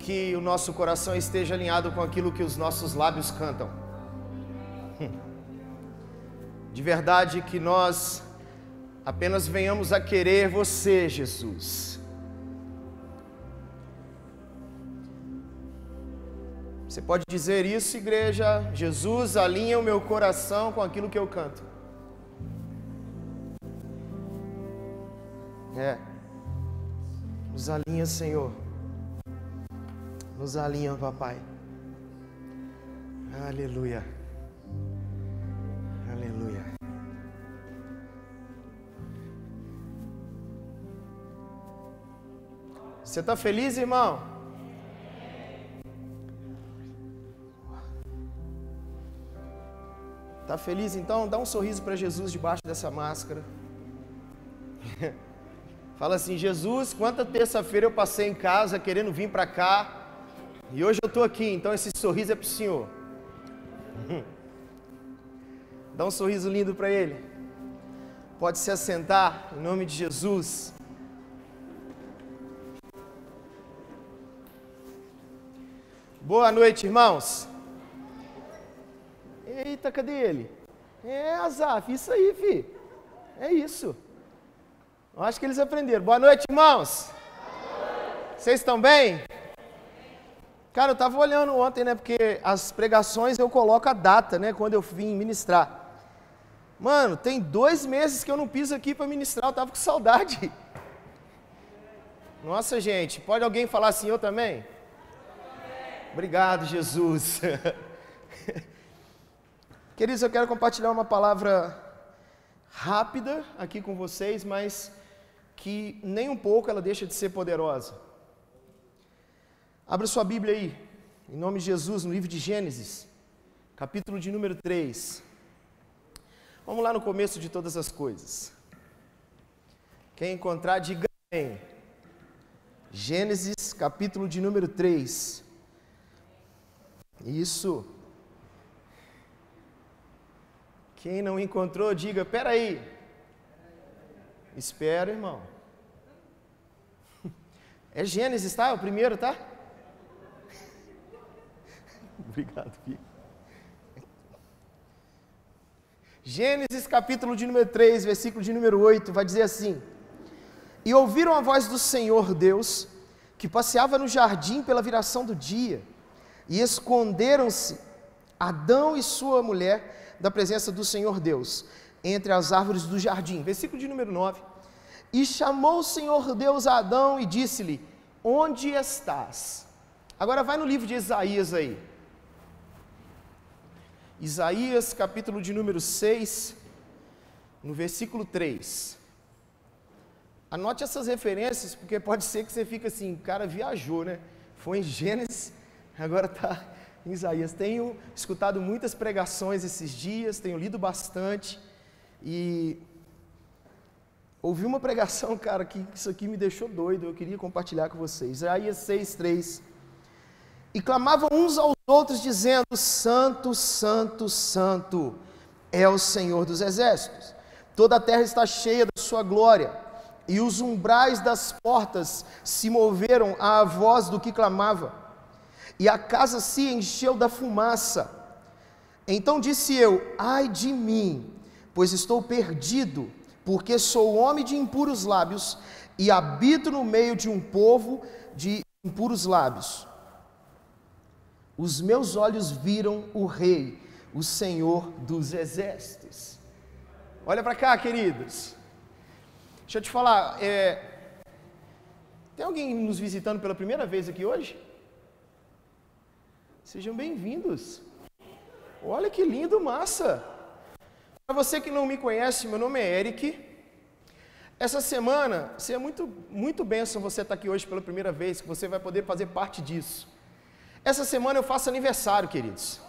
que o nosso coração esteja alinhado com aquilo que os nossos lábios cantam. Hum. De verdade que nós apenas venhamos a querer você, Jesus. Você pode dizer isso, igreja? Jesus alinha o meu coração com aquilo que eu canto. É. Nos alinha, Senhor. Nos alinha, papai. Aleluia. Aleluia. Você está feliz, irmão? Está feliz então? Dá um sorriso para Jesus debaixo dessa máscara. Fala assim: Jesus, quanta terça-feira eu passei em casa querendo vir para cá e hoje eu estou aqui, então esse sorriso é para o Senhor. Dá um sorriso lindo para Ele. Pode se assentar em nome de Jesus. Boa noite, irmãos. Eita, cadê ele? É, Azaf, isso aí, fi. É isso. Eu acho que eles aprenderam. Boa noite, irmãos. Vocês estão bem? Cara, eu estava olhando ontem, né? Porque as pregações eu coloco a data, né? Quando eu vim ministrar. Mano, tem dois meses que eu não piso aqui para ministrar, eu tava com saudade. Nossa, gente, pode alguém falar assim, eu também? Obrigado, Jesus. Queridos, eu quero compartilhar uma palavra rápida aqui com vocês, mas que nem um pouco ela deixa de ser poderosa. Abra sua Bíblia aí, em nome de Jesus, no livro de Gênesis, capítulo de número 3. Vamos lá no começo de todas as coisas. Quem encontrar, diga amém. Gênesis, capítulo de número 3. Isso. Quem não encontrou, diga: peraí. Espera, irmão. É Gênesis, tá? É o primeiro, tá? Obrigado, filho. Gênesis capítulo de número 3, versículo de número 8, vai dizer assim: E ouviram a voz do Senhor Deus, que passeava no jardim pela viração do dia, e esconderam-se Adão e sua mulher da presença do Senhor Deus, entre as árvores do jardim. Versículo de número 9. E chamou o Senhor Deus a Adão e disse-lhe: Onde estás? Agora vai no livro de Isaías aí. Isaías, capítulo de número 6, no versículo 3. Anote essas referências, porque pode ser que você fique assim, cara viajou, né? Foi em Gênesis, agora está em Isaías. Tenho escutado muitas pregações esses dias, tenho lido bastante e ouvi uma pregação, cara, que isso aqui me deixou doido, eu queria compartilhar com vocês. Isaías 6, 3. E clamavam uns aos outros, dizendo: Santo, Santo, Santo é o Senhor dos exércitos. Toda a terra está cheia da sua glória, e os umbrais das portas se moveram à voz do que clamava, e a casa se encheu da fumaça. Então disse eu: Ai de mim, pois estou perdido, porque sou homem de impuros lábios e habito no meio de um povo de impuros lábios os meus olhos viram o Rei, o Senhor dos Exércitos. Olha para cá, queridos. Deixa eu te falar, é... tem alguém nos visitando pela primeira vez aqui hoje? Sejam bem-vindos. Olha que lindo, massa. Para você que não me conhece, meu nome é Eric. Essa semana, você é muito, muito bênção você estar aqui hoje pela primeira vez, que você vai poder fazer parte disso. Essa semana eu faço aniversário, queridos.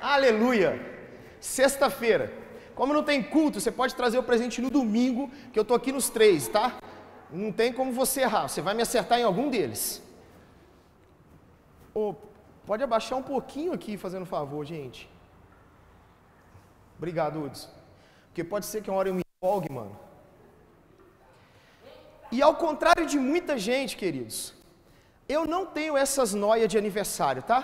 Aleluia! Sexta-feira. Como não tem culto, você pode trazer o presente no domingo, que eu estou aqui nos três, tá? Não tem como você errar, você vai me acertar em algum deles. Oh, pode abaixar um pouquinho aqui, fazendo favor, gente. Obrigado, Uds. Porque pode ser que uma hora eu me empolgue, mano. E ao contrário de muita gente, queridos, eu não tenho essas noias de aniversário, tá?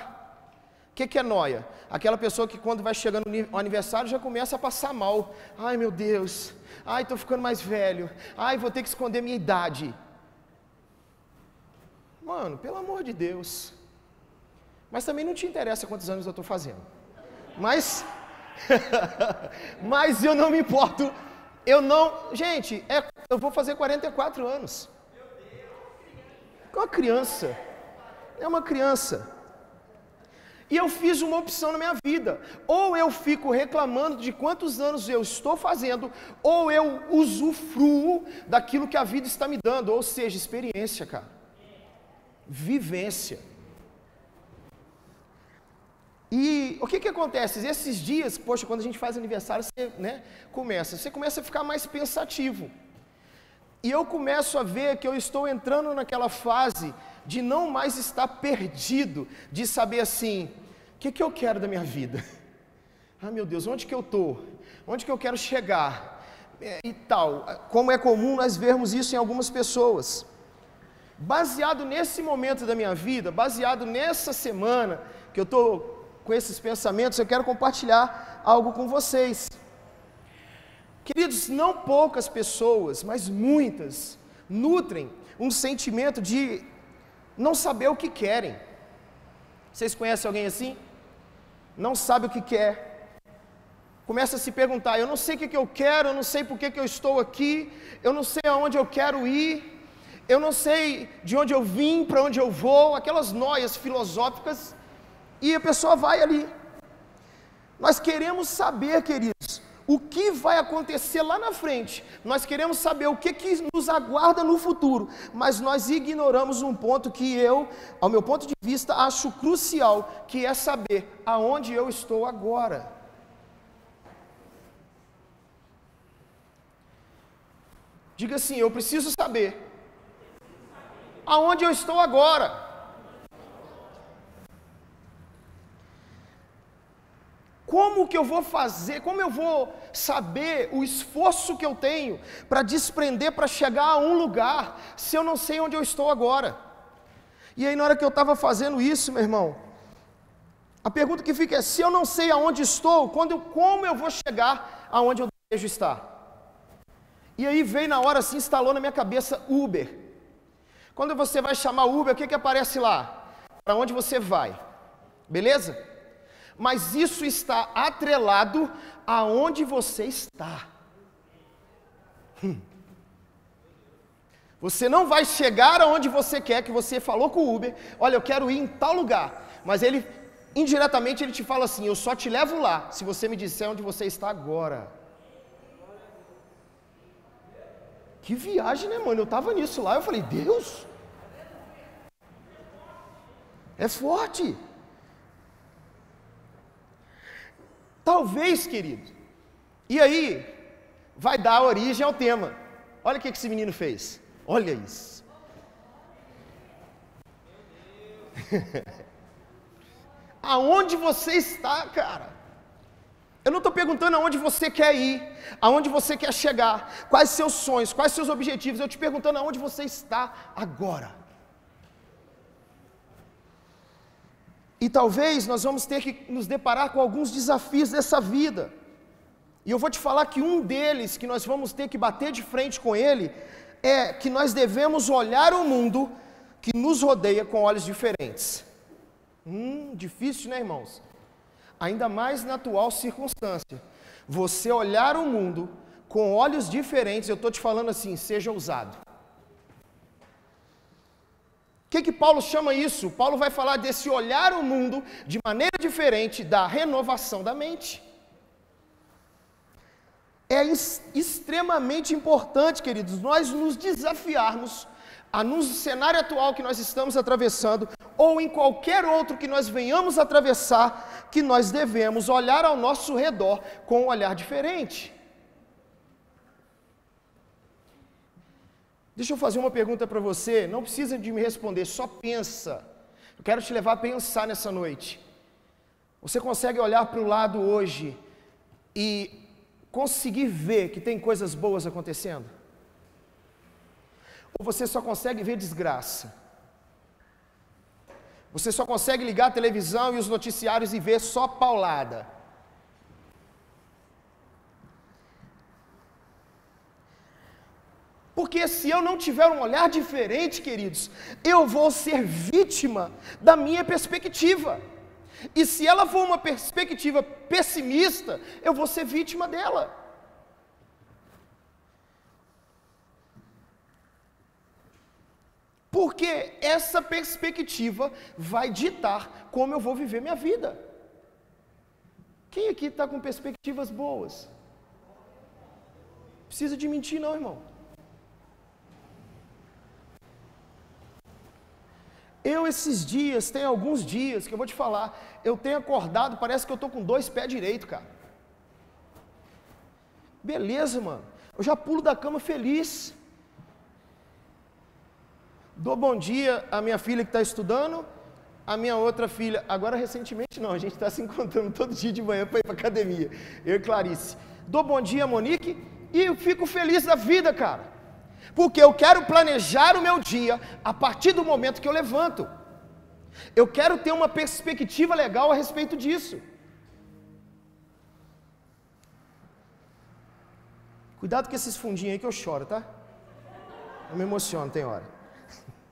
O que, que é noia? Aquela pessoa que quando vai chegando no aniversário já começa a passar mal. Ai meu Deus, ai estou ficando mais velho, ai vou ter que esconder minha idade. Mano, pelo amor de Deus. Mas também não te interessa quantos anos eu estou fazendo. Mas, mas eu não me importo. Eu não, gente, é, eu vou fazer 44 anos. É uma criança. É uma criança. E eu fiz uma opção na minha vida. Ou eu fico reclamando de quantos anos eu estou fazendo, ou eu usufruo daquilo que a vida está me dando, ou seja, experiência, cara. Vivência. E o que, que acontece? Esses dias, poxa, quando a gente faz aniversário, você né, começa, você começa a ficar mais pensativo. E eu começo a ver que eu estou entrando naquela fase de não mais estar perdido, de saber assim, o que, que eu quero da minha vida? Ah, meu Deus, onde que eu estou? Onde que eu quero chegar? É, e tal. Como é comum nós vermos isso em algumas pessoas. Baseado nesse momento da minha vida, baseado nessa semana que eu estou com esses pensamentos, eu quero compartilhar algo com vocês. Queridos, não poucas pessoas, mas muitas, nutrem um sentimento de não saber o que querem. Vocês conhecem alguém assim? Não sabe o que quer. Começa a se perguntar: eu não sei o que, eu quero, eu não sei por que, eu estou aqui, eu não sei aonde eu quero ir, eu não sei de onde eu vim, para onde eu vou, aquelas noias filosóficas e a pessoa vai ali. Nós queremos saber, queridos, o que vai acontecer lá na frente. Nós queremos saber o que, que nos aguarda no futuro, mas nós ignoramos um ponto que eu, ao meu ponto de vista, acho crucial, que é saber aonde eu estou agora. Diga assim: eu preciso saber aonde eu estou agora. Como que eu vou fazer? Como eu vou saber o esforço que eu tenho para desprender para chegar a um lugar se eu não sei onde eu estou agora? E aí na hora que eu estava fazendo isso, meu irmão, a pergunta que fica é: se eu não sei aonde estou, quando eu, como eu vou chegar aonde eu desejo estar? E aí veio na hora assim, instalou na minha cabeça Uber. Quando você vai chamar Uber, o que, que aparece lá? Para onde você vai? Beleza? Mas isso está atrelado aonde você está. Hum. Você não vai chegar aonde você quer, que você falou com o Uber, olha, eu quero ir em tal lugar, mas ele indiretamente ele te fala assim: eu só te levo lá se você me disser onde você está agora. Que viagem, né, mano? Eu estava nisso lá, eu falei, Deus, é forte. Talvez, querido. E aí, vai dar origem ao tema. Olha o que esse menino fez. Olha isso. aonde você está, cara? Eu não estou perguntando aonde você quer ir, aonde você quer chegar, quais seus sonhos, quais seus objetivos. Eu te perguntando aonde você está agora. E talvez nós vamos ter que nos deparar com alguns desafios dessa vida. E eu vou te falar que um deles que nós vamos ter que bater de frente com ele é que nós devemos olhar o mundo que nos rodeia com olhos diferentes. Hum, difícil, né, irmãos? Ainda mais na atual circunstância. Você olhar o mundo com olhos diferentes, eu estou te falando assim, seja ousado que, que Paulo chama isso? Paulo vai falar desse olhar o mundo de maneira diferente da renovação da mente. É extremamente importante, queridos, nós nos desafiarmos a, no cenário atual que nós estamos atravessando, ou em qualquer outro que nós venhamos atravessar, que nós devemos olhar ao nosso redor com um olhar diferente. Deixa eu fazer uma pergunta para você, não precisa de me responder, só pensa. Eu quero te levar a pensar nessa noite. Você consegue olhar para o lado hoje e conseguir ver que tem coisas boas acontecendo? ou você só consegue ver desgraça? Você só consegue ligar a televisão e os noticiários e ver só paulada. Porque se eu não tiver um olhar diferente, queridos, eu vou ser vítima da minha perspectiva. E se ela for uma perspectiva pessimista, eu vou ser vítima dela. Porque essa perspectiva vai ditar como eu vou viver minha vida. Quem aqui está com perspectivas boas? Precisa de mentir, não, irmão. Eu, esses dias, tem alguns dias que eu vou te falar, eu tenho acordado, parece que eu estou com dois pés direito, cara. Beleza, mano. Eu já pulo da cama feliz. Dou bom dia à minha filha que está estudando, a minha outra filha, agora recentemente não, a gente está se encontrando todo dia de manhã para ir para academia, eu e Clarice. Dou bom dia, Monique, e eu fico feliz da vida, cara, porque eu quero planejar o meu dia a partir do momento que eu levanto. Eu quero ter uma perspectiva legal a respeito disso. Cuidado com esses fundinhos aí que eu choro, tá? Eu me emociono, tem hora.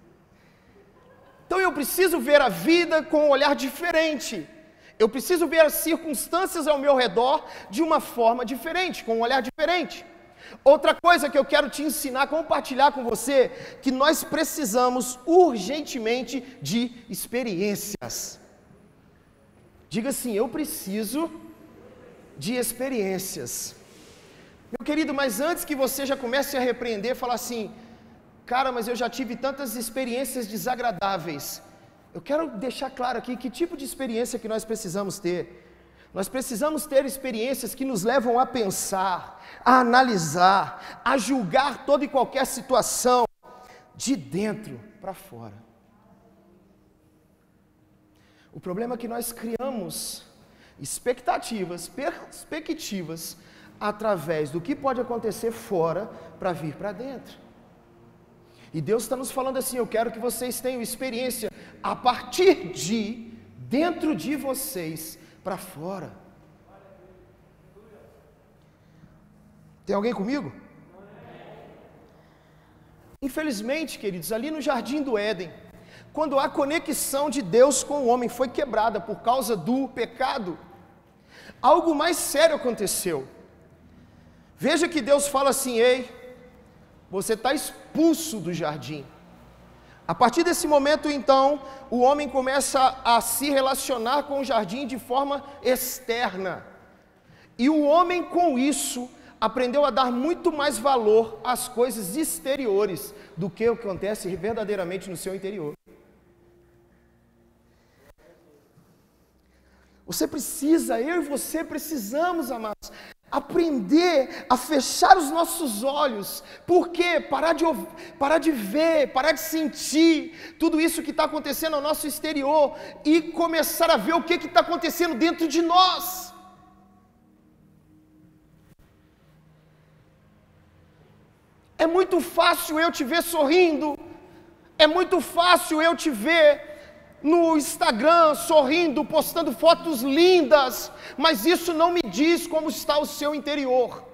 Então eu preciso ver a vida com um olhar diferente. Eu preciso ver as circunstâncias ao meu redor de uma forma diferente, com um olhar diferente. Outra coisa que eu quero te ensinar, compartilhar com você, que nós precisamos urgentemente de experiências. Diga assim: eu preciso de experiências. Meu querido, mas antes que você já comece a repreender, falar assim: Cara, mas eu já tive tantas experiências desagradáveis. Eu quero deixar claro aqui que tipo de experiência que nós precisamos ter. Nós precisamos ter experiências que nos levam a pensar, a analisar, a julgar toda e qualquer situação de dentro para fora. O problema é que nós criamos expectativas, perspectivas através do que pode acontecer fora para vir para dentro. E Deus está nos falando assim: eu quero que vocês tenham experiência a partir de dentro de vocês para fora. Tem alguém comigo? Infelizmente, queridos, ali no jardim do Éden, quando a conexão de Deus com o homem foi quebrada por causa do pecado, algo mais sério aconteceu. Veja que Deus fala assim: ei, você está expulso do jardim. A partir desse momento, então, o homem começa a se relacionar com o jardim de forma externa. E o homem, com isso, aprendeu a dar muito mais valor às coisas exteriores do que o que acontece verdadeiramente no seu interior. Você precisa, eu e você precisamos, amados, aprender a fechar os nossos olhos, porque parar de, parar de ver, parar de sentir tudo isso que está acontecendo ao nosso exterior e começar a ver o que está acontecendo dentro de nós. É muito fácil eu te ver sorrindo, é muito fácil eu te ver no Instagram, sorrindo, postando fotos lindas, mas isso não me diz como está o seu interior.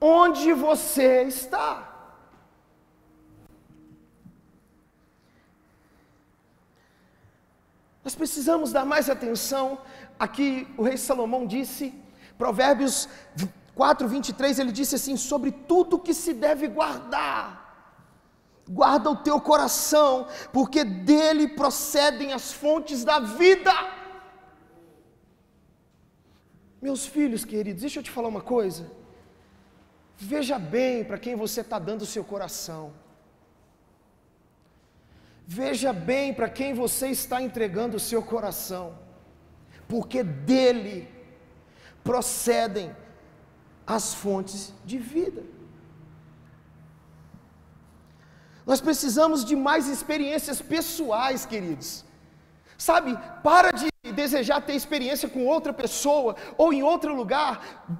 Onde você está? Nós precisamos dar mais atenção. Aqui o rei Salomão disse, Provérbios 4, 23, ele disse assim: sobre tudo que se deve guardar guarda o teu coração, porque dele procedem as fontes da vida. Meus filhos queridos, deixa eu te falar uma coisa. Veja bem para quem você está dando o seu coração. Veja bem para quem você está entregando o seu coração, porque dele procedem as fontes de vida. Nós precisamos de mais experiências pessoais, queridos. Sabe, para de desejar ter experiência com outra pessoa ou em outro lugar,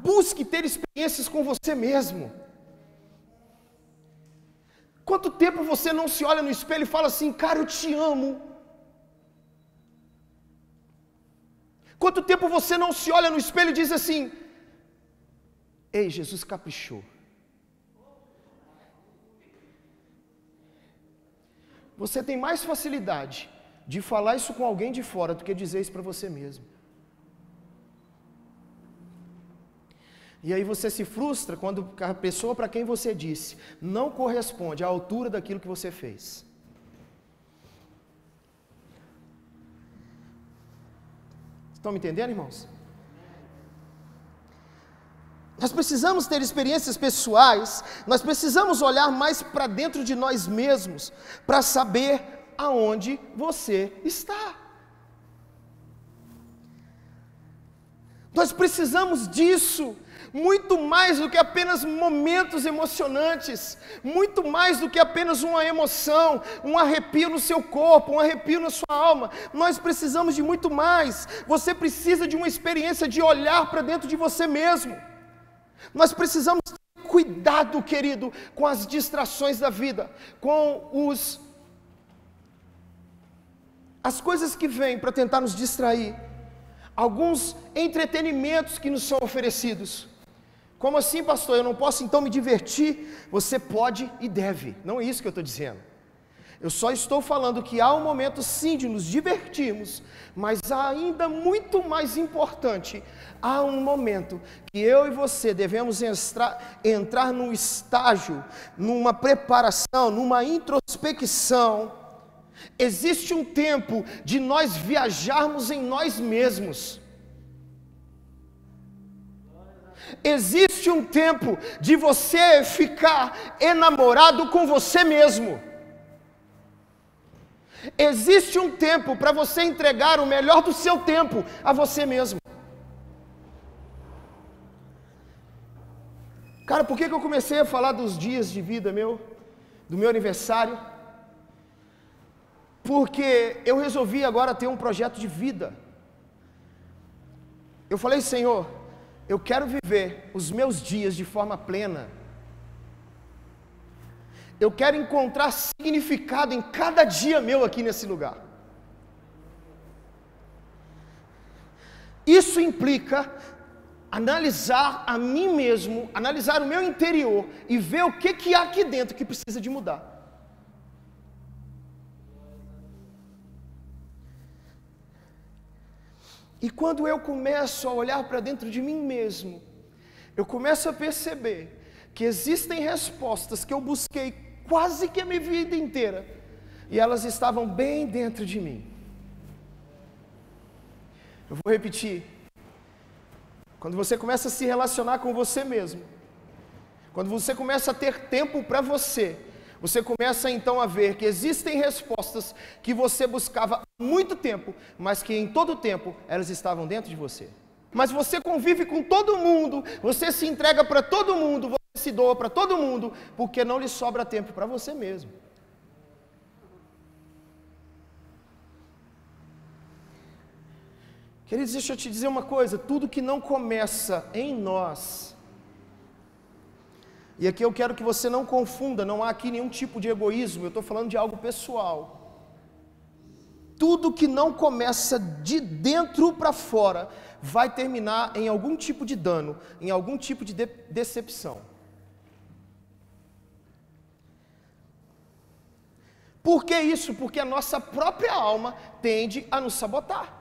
busque ter experiências com você mesmo. Quanto tempo você não se olha no espelho e fala assim, cara, eu te amo? Quanto tempo você não se olha no espelho e diz assim, ei, Jesus caprichou. Você tem mais facilidade de falar isso com alguém de fora do que dizer isso para você mesmo. E aí você se frustra quando a pessoa para quem você disse não corresponde à altura daquilo que você fez. Estão me entendendo, irmãos? Nós precisamos ter experiências pessoais, nós precisamos olhar mais para dentro de nós mesmos para saber aonde você está. Nós precisamos disso muito mais do que apenas momentos emocionantes, muito mais do que apenas uma emoção, um arrepio no seu corpo, um arrepio na sua alma. Nós precisamos de muito mais. Você precisa de uma experiência de olhar para dentro de você mesmo. Nós precisamos ter cuidado, querido, com as distrações da vida, com os as coisas que vêm para tentar nos distrair, alguns entretenimentos que nos são oferecidos. Como assim, pastor? Eu não posso então me divertir? Você pode e deve, não é isso que eu estou dizendo. Eu só estou falando que há um momento sim de nos divertirmos, mas ainda muito mais importante, há um momento que eu e você devemos entrar, entrar num estágio, numa preparação, numa introspecção. Existe um tempo de nós viajarmos em nós mesmos. Existe um tempo de você ficar enamorado com você mesmo. Existe um tempo para você entregar o melhor do seu tempo a você mesmo. Cara, por que, que eu comecei a falar dos dias de vida meu, do meu aniversário? Porque eu resolvi agora ter um projeto de vida. Eu falei, Senhor, eu quero viver os meus dias de forma plena. Eu quero encontrar significado em cada dia meu aqui nesse lugar. Isso implica analisar a mim mesmo, analisar o meu interior e ver o que, que há aqui dentro que precisa de mudar. E quando eu começo a olhar para dentro de mim mesmo, eu começo a perceber que existem respostas que eu busquei quase que a minha vida inteira, e elas estavam bem dentro de mim. Eu vou repetir. Quando você começa a se relacionar com você mesmo, quando você começa a ter tempo para você, você começa então a ver que existem respostas que você buscava há muito tempo, mas que em todo tempo elas estavam dentro de você. Mas você convive com todo mundo, você se entrega para todo mundo, se doa para todo mundo, porque não lhe sobra tempo para você mesmo. Queridos, deixa eu te dizer uma coisa: tudo que não começa em nós, e aqui eu quero que você não confunda, não há aqui nenhum tipo de egoísmo, eu estou falando de algo pessoal. Tudo que não começa de dentro para fora vai terminar em algum tipo de dano, em algum tipo de, de decepção. Por que isso? Porque a nossa própria alma tende a nos sabotar.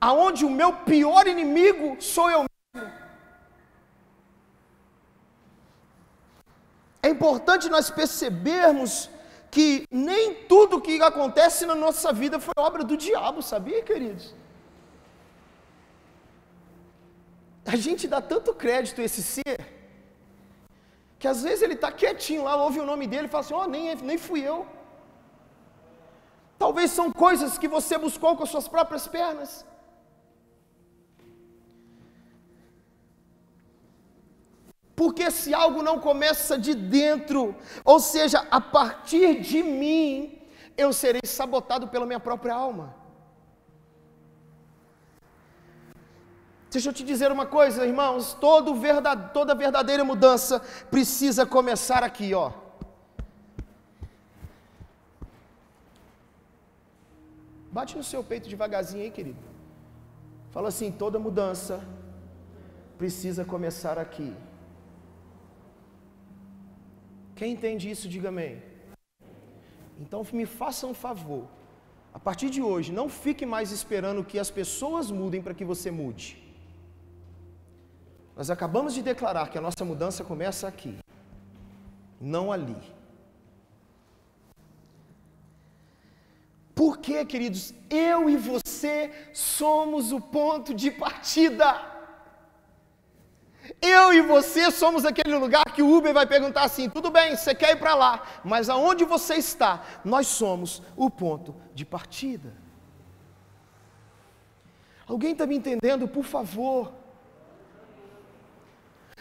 Aonde o meu pior inimigo sou eu mesmo. É importante nós percebermos que nem tudo que acontece na nossa vida foi obra do diabo, sabia, queridos? A gente dá tanto crédito a esse ser, que às vezes ele está quietinho lá, ouve o nome dele e fala assim: Ó, oh, nem, nem fui eu. Talvez são coisas que você buscou com as suas próprias pernas. Porque se algo não começa de dentro, ou seja, a partir de mim, eu serei sabotado pela minha própria alma. Deixa eu te dizer uma coisa, irmãos, todo verdade, toda verdadeira mudança precisa começar aqui, ó. Bate no seu peito devagarzinho aí, querido. Fala assim: toda mudança precisa começar aqui. Quem entende isso, diga amém. Então me faça um favor. A partir de hoje, não fique mais esperando que as pessoas mudem para que você mude. Nós acabamos de declarar que a nossa mudança começa aqui, não ali. Por quê, queridos? Eu e você somos o ponto de partida. Eu e você somos aquele lugar que o Uber vai perguntar assim: tudo bem, você quer ir para lá, mas aonde você está, nós somos o ponto de partida. Alguém está me entendendo, por favor?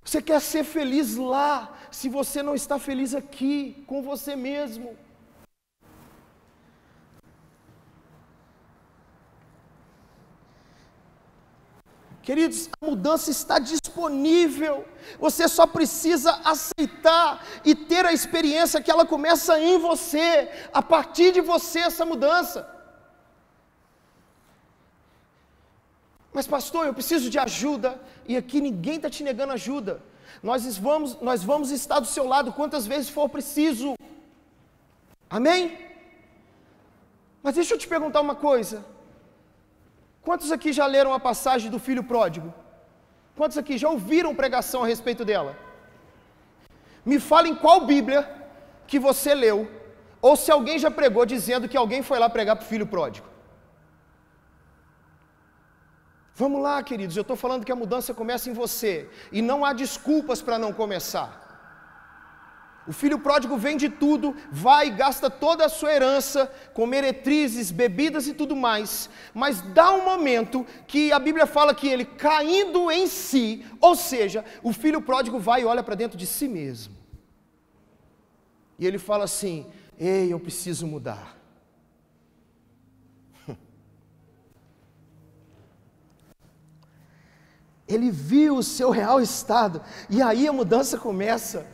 Você quer ser feliz lá, se você não está feliz aqui, com você mesmo. Queridos, a mudança está disponível. Você só precisa aceitar e ter a experiência que ela começa em você, a partir de você essa mudança. Mas pastor, eu preciso de ajuda e aqui ninguém está te negando ajuda. Nós vamos, nós vamos estar do seu lado quantas vezes for preciso. Amém? Mas deixa eu te perguntar uma coisa. Quantos aqui já leram a passagem do filho pródigo? Quantos aqui já ouviram pregação a respeito dela? Me fala em qual Bíblia que você leu, ou se alguém já pregou dizendo que alguém foi lá pregar para o filho pródigo. Vamos lá, queridos, eu estou falando que a mudança começa em você, e não há desculpas para não começar. O filho pródigo vende tudo, vai e gasta toda a sua herança com meretrizes, bebidas e tudo mais, mas dá um momento que a Bíblia fala que ele caindo em si, ou seja, o filho pródigo vai e olha para dentro de si mesmo. E ele fala assim: Ei, eu preciso mudar. Ele viu o seu real estado, e aí a mudança começa.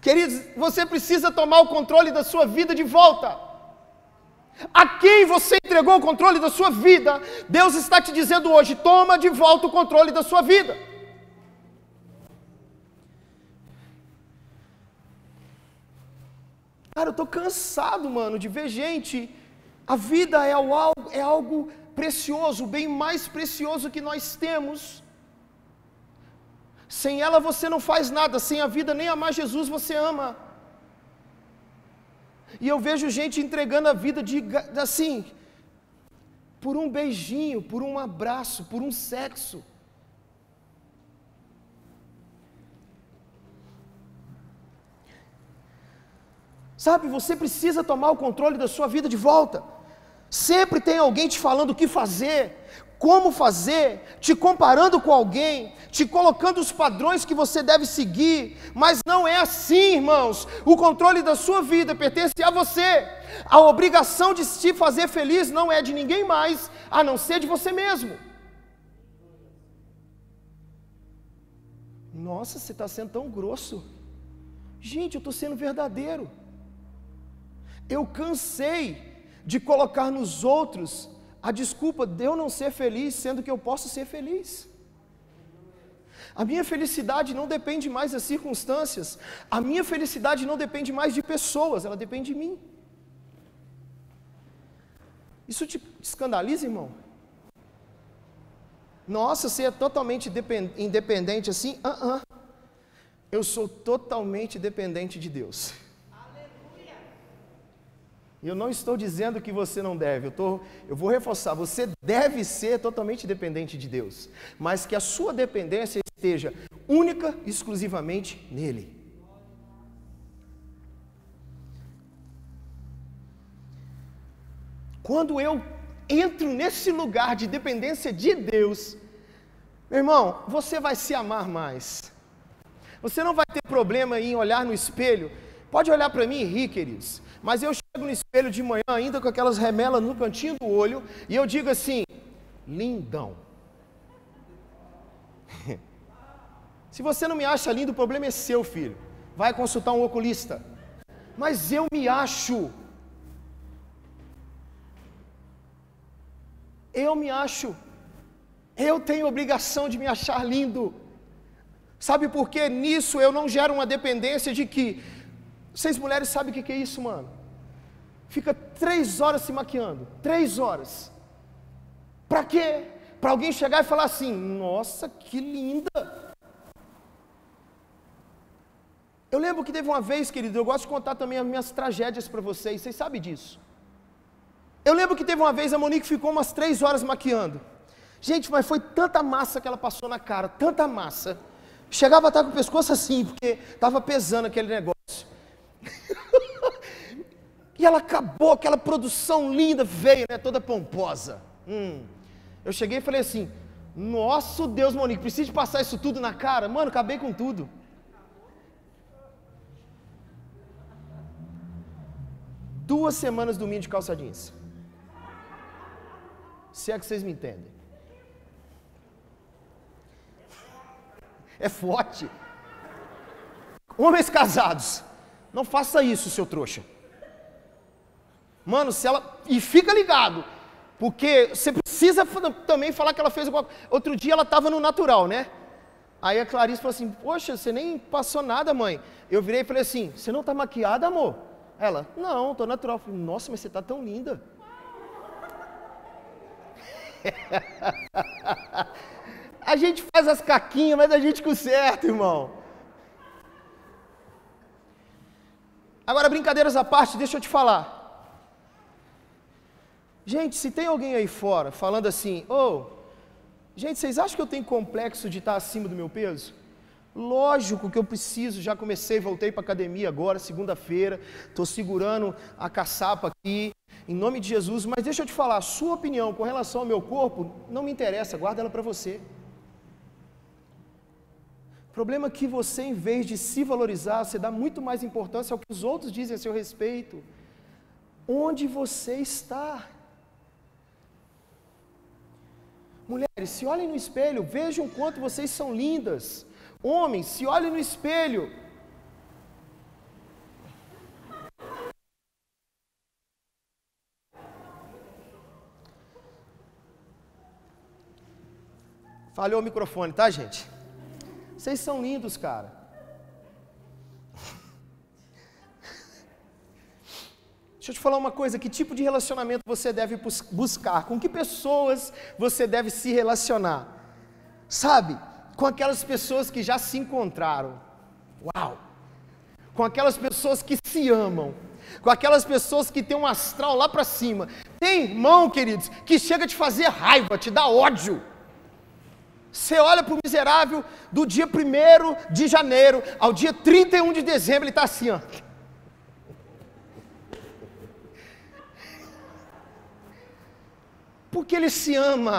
Queridos, você precisa tomar o controle da sua vida de volta. A quem você entregou o controle da sua vida, Deus está te dizendo hoje: toma de volta o controle da sua vida. Cara, eu estou cansado, mano, de ver gente. A vida é algo, é algo precioso, o bem mais precioso que nós temos. Sem ela você não faz nada, sem a vida nem amar Jesus você ama. E eu vejo gente entregando a vida de assim, por um beijinho, por um abraço, por um sexo. Sabe, você precisa tomar o controle da sua vida de volta. Sempre tem alguém te falando o que fazer, como fazer, te comparando com alguém, te colocando os padrões que você deve seguir, mas não é assim, irmãos. O controle da sua vida pertence a você. A obrigação de te fazer feliz não é de ninguém mais, a não ser de você mesmo. Nossa, você está sendo tão grosso. Gente, eu estou sendo verdadeiro. Eu cansei de colocar nos outros a desculpa de eu não ser feliz, sendo que eu posso ser feliz. A minha felicidade não depende mais das circunstâncias, a minha felicidade não depende mais de pessoas, ela depende de mim. Isso te escandaliza, irmão? Nossa, você é totalmente independente assim? Uh -uh. Eu sou totalmente dependente de Deus. E eu não estou dizendo que você não deve, eu, tô, eu vou reforçar, você deve ser totalmente dependente de Deus, mas que a sua dependência esteja única e exclusivamente nele. Quando eu entro nesse lugar de dependência de Deus, meu irmão, você vai se amar mais. Você não vai ter problema em olhar no espelho. Pode olhar para mim e rir, queridos. Mas eu chego no espelho de manhã, ainda com aquelas remelas no cantinho do olho, e eu digo assim: lindão. Se você não me acha lindo, o problema é seu, filho. Vai consultar um oculista. Mas eu me acho. Eu me acho. Eu tenho obrigação de me achar lindo. Sabe por quê? Nisso eu não gero uma dependência de que. Vocês mulheres sabem o que é isso, mano? Fica três horas se maquiando. Três horas. Para quê? Para alguém chegar e falar assim: Nossa, que linda. Eu lembro que teve uma vez, querido, eu gosto de contar também as minhas tragédias para vocês, vocês sabem disso. Eu lembro que teve uma vez a Monique ficou umas três horas maquiando. Gente, mas foi tanta massa que ela passou na cara, tanta massa. Chegava a estar com o pescoço assim, porque estava pesando aquele negócio. e ela acabou, aquela produção linda veio, né, toda pomposa. Hum. Eu cheguei e falei assim: Nosso Deus, Monique, precisa de passar isso tudo na cara? Mano, acabei com tudo. duas semanas domingo de calça jeans. Se é que vocês me entendem. É forte. Homens casados, não faça isso, seu trouxa. Mano, se ela. E fica ligado, porque você precisa também falar que ela fez alguma Outro dia ela estava no natural, né? Aí a Clarice falou assim: Poxa, você nem passou nada, mãe. Eu virei e falei assim: Você não está maquiada, amor? Ela, não, estou natural. Eu falei, Nossa, mas você está tão linda. a gente faz as caquinhas, mas a gente conserta, irmão. Agora, brincadeiras à parte, deixa eu te falar. Gente, se tem alguém aí fora falando assim, oh, gente, vocês acham que eu tenho complexo de estar acima do meu peso? Lógico que eu preciso, já comecei, voltei para a academia agora, segunda-feira, estou segurando a caçapa aqui, em nome de Jesus, mas deixa eu te falar, sua opinião com relação ao meu corpo não me interessa, guarda ela para você. O problema é que você, em vez de se valorizar, você dá muito mais importância ao que os outros dizem a seu respeito. Onde você está? Mulheres, se olhem no espelho, vejam quanto vocês são lindas. Homens, se olhem no espelho. Falhou o microfone, tá, gente? Vocês são lindos, cara. Deixa eu te falar uma coisa: que tipo de relacionamento você deve buscar? Com que pessoas você deve se relacionar? Sabe? com aquelas pessoas que já se encontraram. Uau! Com aquelas pessoas que se amam, com aquelas pessoas que têm um astral lá para cima. Tem irmão, queridos, que chega a te fazer raiva, te dá ódio. Você olha para o miserável do dia 1 de janeiro ao dia 31 de dezembro, ele está assim, ó. Porque ele se ama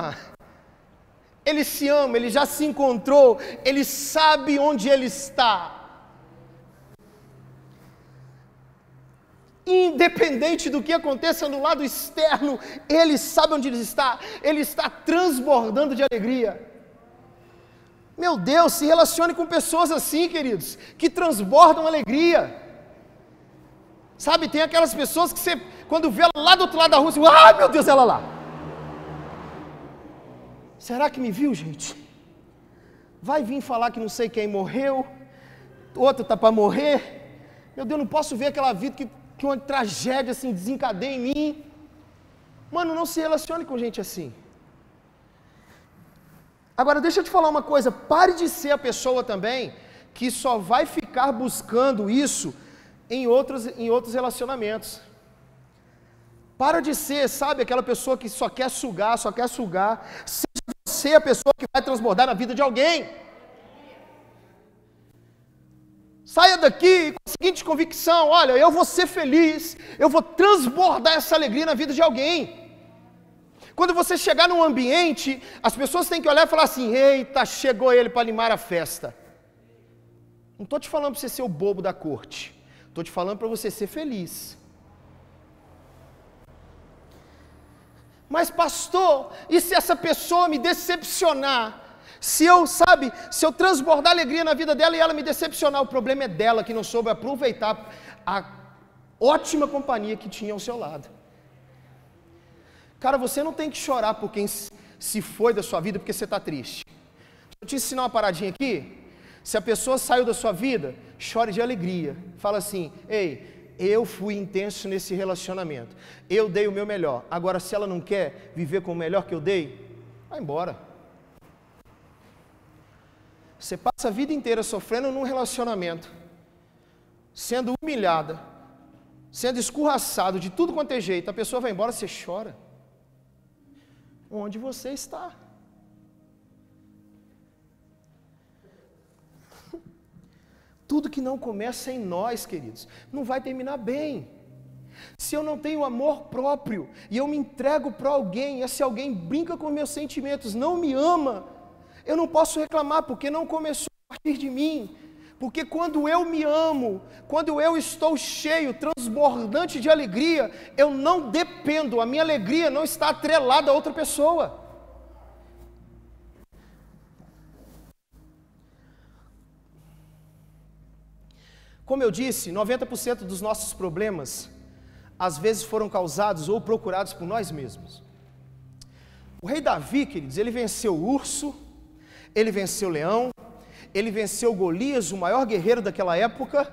ele se ama, ele já se encontrou, ele sabe onde ele está. Independente do que aconteça no lado externo, ele sabe onde ele está, ele está transbordando de alegria. Meu Deus, se relacione com pessoas assim, queridos, que transbordam alegria. Sabe, tem aquelas pessoas que você, quando vê ela lá do outro lado da rua, você, ah, meu Deus, ela lá. Será que me viu, gente? Vai vir falar que não sei quem morreu, outro está para morrer. Meu Deus, não posso ver aquela vida que, que uma tragédia assim desencadeia em mim. Mano, não se relacione com gente assim. Agora, deixa eu te falar uma coisa: pare de ser a pessoa também que só vai ficar buscando isso em outros, em outros relacionamentos. Para de ser, sabe, aquela pessoa que só quer sugar, só quer sugar ser a pessoa que vai transbordar na vida de alguém. Saia daqui com a seguinte convicção: olha, eu vou ser feliz, eu vou transbordar essa alegria na vida de alguém. Quando você chegar num ambiente, as pessoas têm que olhar e falar assim: eita, chegou ele para animar a festa. Não estou te falando para você ser o bobo da corte, estou te falando para você ser feliz. Mas, pastor, e se essa pessoa me decepcionar? Se eu, sabe, se eu transbordar alegria na vida dela e ela me decepcionar, o problema é dela que não soube aproveitar a ótima companhia que tinha ao seu lado. Cara, você não tem que chorar por quem se foi da sua vida porque você está triste. Deixa eu te ensinar uma paradinha aqui. Se a pessoa saiu da sua vida, chore de alegria. Fala assim: ei, eu fui intenso nesse relacionamento. Eu dei o meu melhor. Agora, se ela não quer viver com o melhor que eu dei, vai embora. Você passa a vida inteira sofrendo num relacionamento, sendo humilhada, sendo escorraçado de tudo quanto é jeito, a pessoa vai embora, você chora. Onde você está? Tudo que não começa em nós, queridos, não vai terminar bem. Se eu não tenho amor próprio e eu me entrego para alguém, e esse alguém brinca com meus sentimentos, não me ama, eu não posso reclamar porque não começou a partir de mim. Porque quando eu me amo, quando eu estou cheio, transbordante de alegria, eu não dependo, a minha alegria não está atrelada a outra pessoa. Como eu disse, 90% dos nossos problemas às vezes foram causados ou procurados por nós mesmos. O rei Davi, queridos, ele venceu o urso, ele venceu o leão, ele venceu Golias, o maior guerreiro daquela época,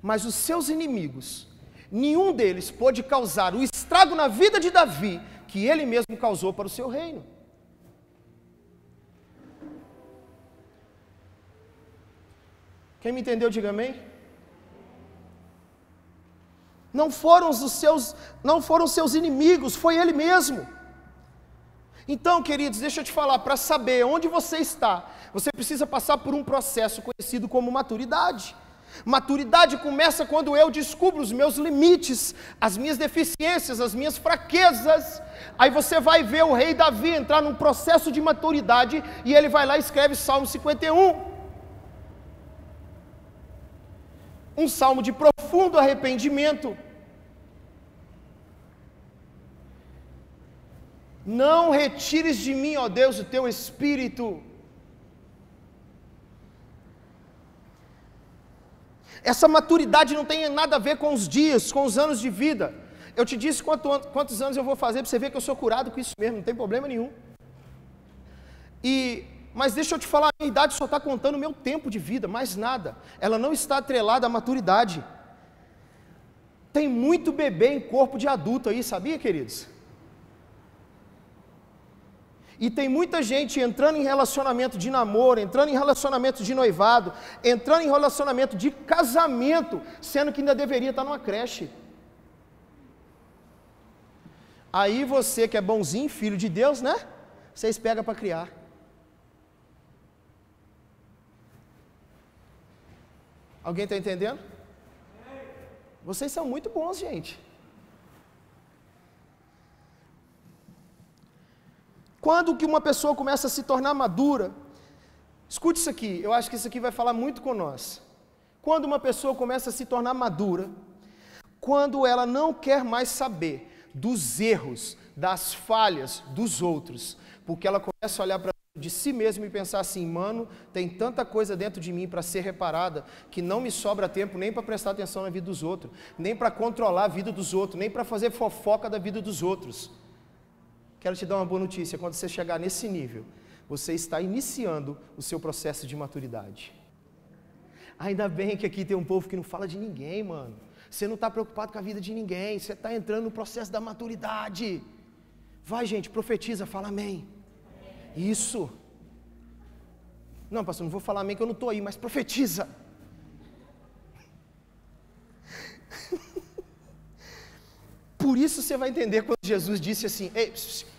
mas os seus inimigos, nenhum deles pôde causar o estrago na vida de Davi que ele mesmo causou para o seu reino. Quem me entendeu, diga amém. Não foram os seus, não foram seus inimigos, foi ele mesmo. Então, queridos, deixa eu te falar, para saber onde você está, você precisa passar por um processo conhecido como maturidade. Maturidade começa quando eu descubro os meus limites, as minhas deficiências, as minhas fraquezas. Aí você vai ver o rei Davi entrar num processo de maturidade e ele vai lá e escreve Salmo 51. Um salmo de profundo arrependimento. Não retires de mim, ó Deus, o teu espírito. Essa maturidade não tem nada a ver com os dias, com os anos de vida. Eu te disse quanto, quantos anos eu vou fazer para você ver que eu sou curado com isso mesmo, não tem problema nenhum. E, mas deixa eu te falar, a idade só está contando o meu tempo de vida, mais nada. Ela não está atrelada à maturidade. Tem muito bebê em corpo de adulto aí, sabia, queridos? E tem muita gente entrando em relacionamento de namoro, entrando em relacionamento de noivado, entrando em relacionamento de casamento, sendo que ainda deveria estar numa creche. Aí você que é bonzinho, filho de Deus, né? Vocês pegam para criar. Alguém está entendendo? Vocês são muito bons, gente. Quando que uma pessoa começa a se tornar madura? Escute isso aqui, eu acho que isso aqui vai falar muito com nós. Quando uma pessoa começa a se tornar madura, quando ela não quer mais saber dos erros, das falhas dos outros, porque ela começa a olhar para de si mesmo e pensar assim, mano, tem tanta coisa dentro de mim para ser reparada que não me sobra tempo nem para prestar atenção na vida dos outros, nem para controlar a vida dos outros, nem para fazer fofoca da vida dos outros. Quero te dar uma boa notícia: quando você chegar nesse nível, você está iniciando o seu processo de maturidade. Ainda bem que aqui tem um povo que não fala de ninguém, mano. Você não está preocupado com a vida de ninguém, você está entrando no processo da maturidade. Vai, gente, profetiza, fala amém. Isso. Não, pastor, não vou falar amém que eu não estou aí, mas profetiza. Por isso você vai entender quando Jesus disse assim: Ei,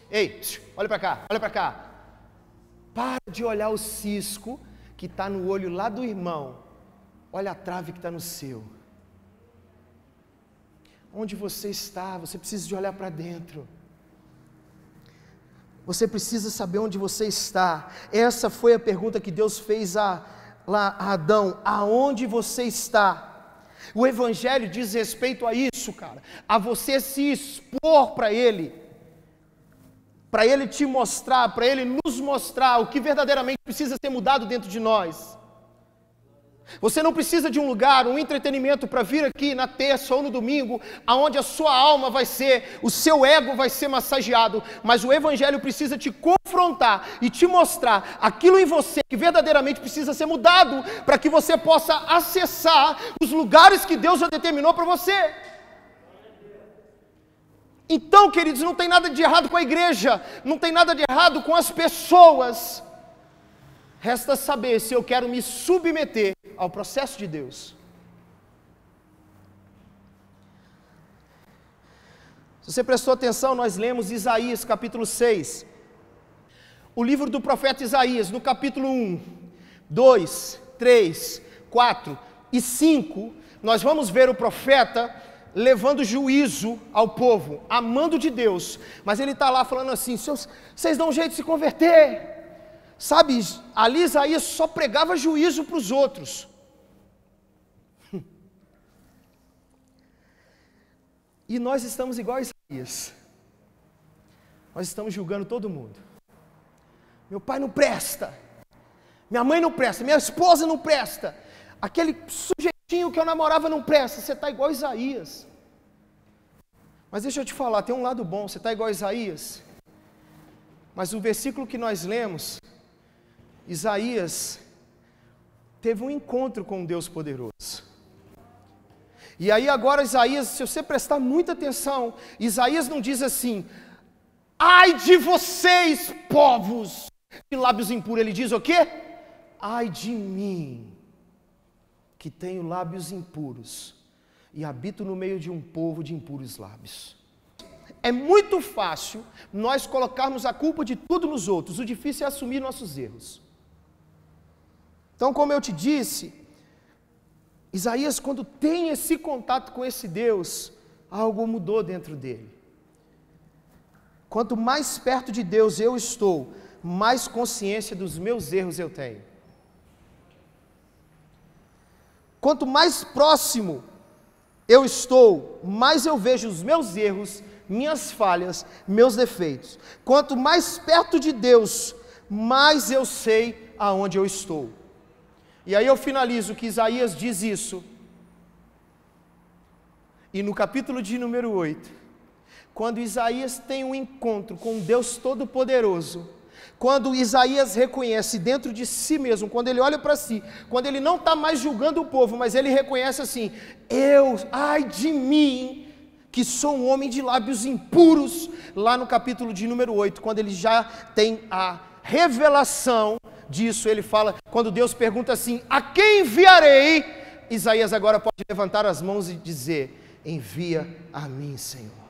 Ei, olha para cá, olha para cá. Para de olhar o cisco que está no olho lá do irmão. Olha a trave que está no seu. Onde você está, você precisa de olhar para dentro. Você precisa saber onde você está. Essa foi a pergunta que Deus fez a, lá a Adão: aonde você está? O Evangelho diz respeito a isso, cara, a você se expor para Ele para Ele te mostrar, para Ele nos mostrar o que verdadeiramente precisa ser mudado dentro de nós. Você não precisa de um lugar, um entretenimento para vir aqui na terça ou no domingo, aonde a sua alma vai ser, o seu ego vai ser massageado, mas o evangelho precisa te confrontar e te mostrar aquilo em você que verdadeiramente precisa ser mudado, para que você possa acessar os lugares que Deus já determinou para você. Então, queridos, não tem nada de errado com a igreja, não tem nada de errado com as pessoas. Resta saber se eu quero me submeter ao processo de Deus. Se você prestou atenção, nós lemos Isaías capítulo 6. O livro do profeta Isaías, no capítulo 1, 2, 3, 4 e 5, nós vamos ver o profeta levando juízo ao povo, amando de Deus, mas ele está lá falando assim: vocês dão um jeito de se converter. Sabe, ali Isaías só pregava juízo para os outros. E nós estamos igual a Isaías. Nós estamos julgando todo mundo. Meu pai não presta. Minha mãe não presta. Minha esposa não presta. Aquele sujeitinho que eu namorava não presta. Você está igual a Isaías. Mas deixa eu te falar, tem um lado bom. Você está igual a Isaías. Mas o versículo que nós lemos, Isaías teve um encontro com um Deus poderoso. E aí agora Isaías, se você prestar muita atenção, Isaías não diz assim: "Ai de vocês, povos de lábios impuros". Ele diz o quê? "Ai de mim, que tenho lábios impuros e habito no meio de um povo de impuros lábios". É muito fácil nós colocarmos a culpa de tudo nos outros, o difícil é assumir nossos erros. Então, como eu te disse, Isaías, quando tem esse contato com esse Deus, algo mudou dentro dele. Quanto mais perto de Deus eu estou, mais consciência dos meus erros eu tenho. Quanto mais próximo eu estou, mais eu vejo os meus erros, minhas falhas, meus defeitos. Quanto mais perto de Deus, mais eu sei aonde eu estou. E aí eu finalizo que Isaías diz isso. E no capítulo de número 8, quando Isaías tem um encontro com Deus Todo-Poderoso, quando Isaías reconhece dentro de si mesmo, quando ele olha para si, quando ele não está mais julgando o povo, mas ele reconhece assim: Eu, ai de mim, que sou um homem de lábios impuros, lá no capítulo de número 8, quando ele já tem a revelação disso, ele fala, quando Deus pergunta assim: A quem enviarei? Isaías agora pode levantar as mãos e dizer: Envia a mim, Senhor.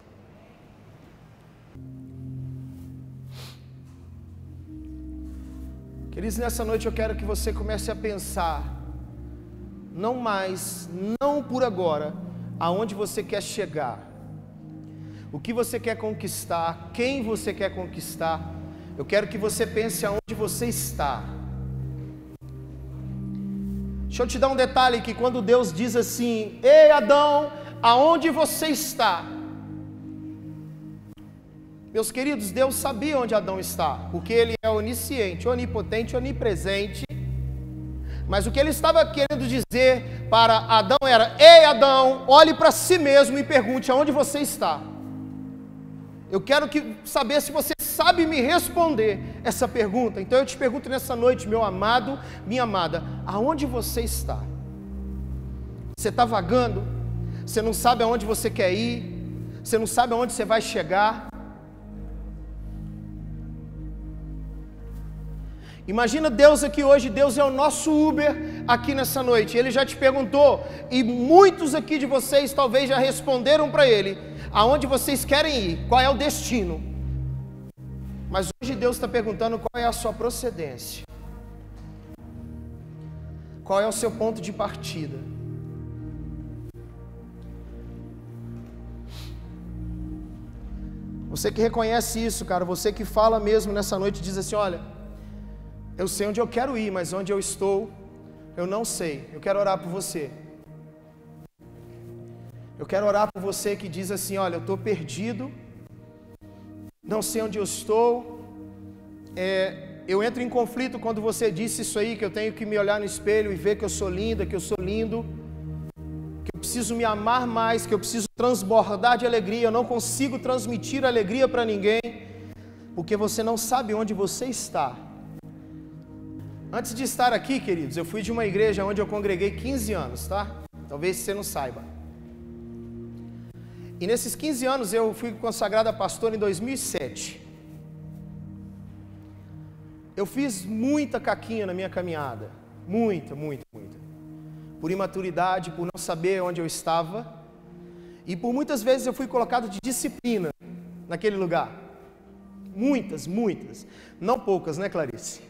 Queridos, nessa noite eu quero que você comece a pensar, não mais, não por agora, aonde você quer chegar, o que você quer conquistar, quem você quer conquistar, eu quero que você pense aonde você está. Deixa eu te dar um detalhe que quando Deus diz assim: "Ei Adão, aonde você está?" Meus queridos, Deus sabia onde Adão está, porque ele é onisciente, onipotente, onipresente. Mas o que ele estava querendo dizer para Adão era: "Ei Adão, olhe para si mesmo e pergunte aonde você está." Eu quero que, saber se você sabe me responder essa pergunta. Então eu te pergunto nessa noite, meu amado, minha amada, aonde você está? Você está vagando? Você não sabe aonde você quer ir? Você não sabe aonde você vai chegar? Imagina Deus aqui hoje, Deus é o nosso Uber aqui nessa noite. Ele já te perguntou, e muitos aqui de vocês talvez já responderam para ele aonde vocês querem ir, qual é o destino. Mas hoje Deus está perguntando qual é a sua procedência, qual é o seu ponto de partida. Você que reconhece isso, cara, você que fala mesmo nessa noite, diz assim: olha, eu sei onde eu quero ir, mas onde eu estou, eu não sei. Eu quero orar por você. Eu quero orar por você que diz assim: Olha, eu estou perdido, não sei onde eu estou. É, eu entro em conflito quando você disse isso aí, que eu tenho que me olhar no espelho e ver que eu sou linda, que eu sou lindo, que eu preciso me amar mais, que eu preciso transbordar de alegria. Eu não consigo transmitir alegria para ninguém, porque você não sabe onde você está. Antes de estar aqui, queridos, eu fui de uma igreja onde eu congreguei 15 anos, tá? Talvez você não saiba. E nesses 15 anos eu fui consagrado a pastor em 2007. Eu fiz muita caquinha na minha caminhada. Muita, muita, muita. Por imaturidade, por não saber onde eu estava. E por muitas vezes eu fui colocado de disciplina naquele lugar. Muitas, muitas. Não poucas, né, Clarice?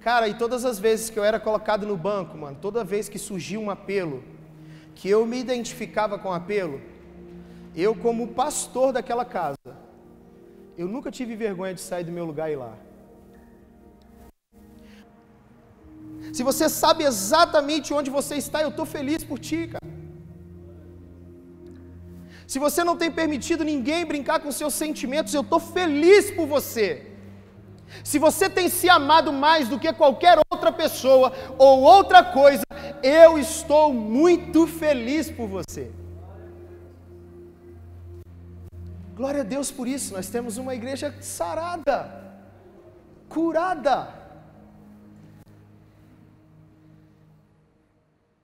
Cara, e todas as vezes que eu era colocado no banco, mano, toda vez que surgia um apelo, que eu me identificava com apelo, eu como pastor daquela casa, eu nunca tive vergonha de sair do meu lugar e ir lá. Se você sabe exatamente onde você está, eu estou feliz por ti, cara. Se você não tem permitido ninguém brincar com seus sentimentos, eu estou feliz por você. Se você tem se amado mais do que qualquer outra pessoa ou outra coisa, eu estou muito feliz por você. Glória a Deus por isso. Nós temos uma igreja sarada, curada.